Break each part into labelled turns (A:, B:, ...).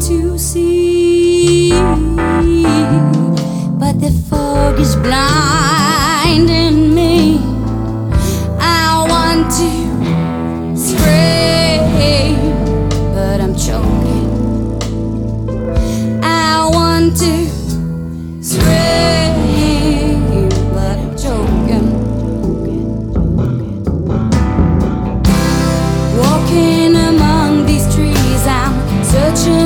A: to see, but the fog is blind.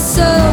A: so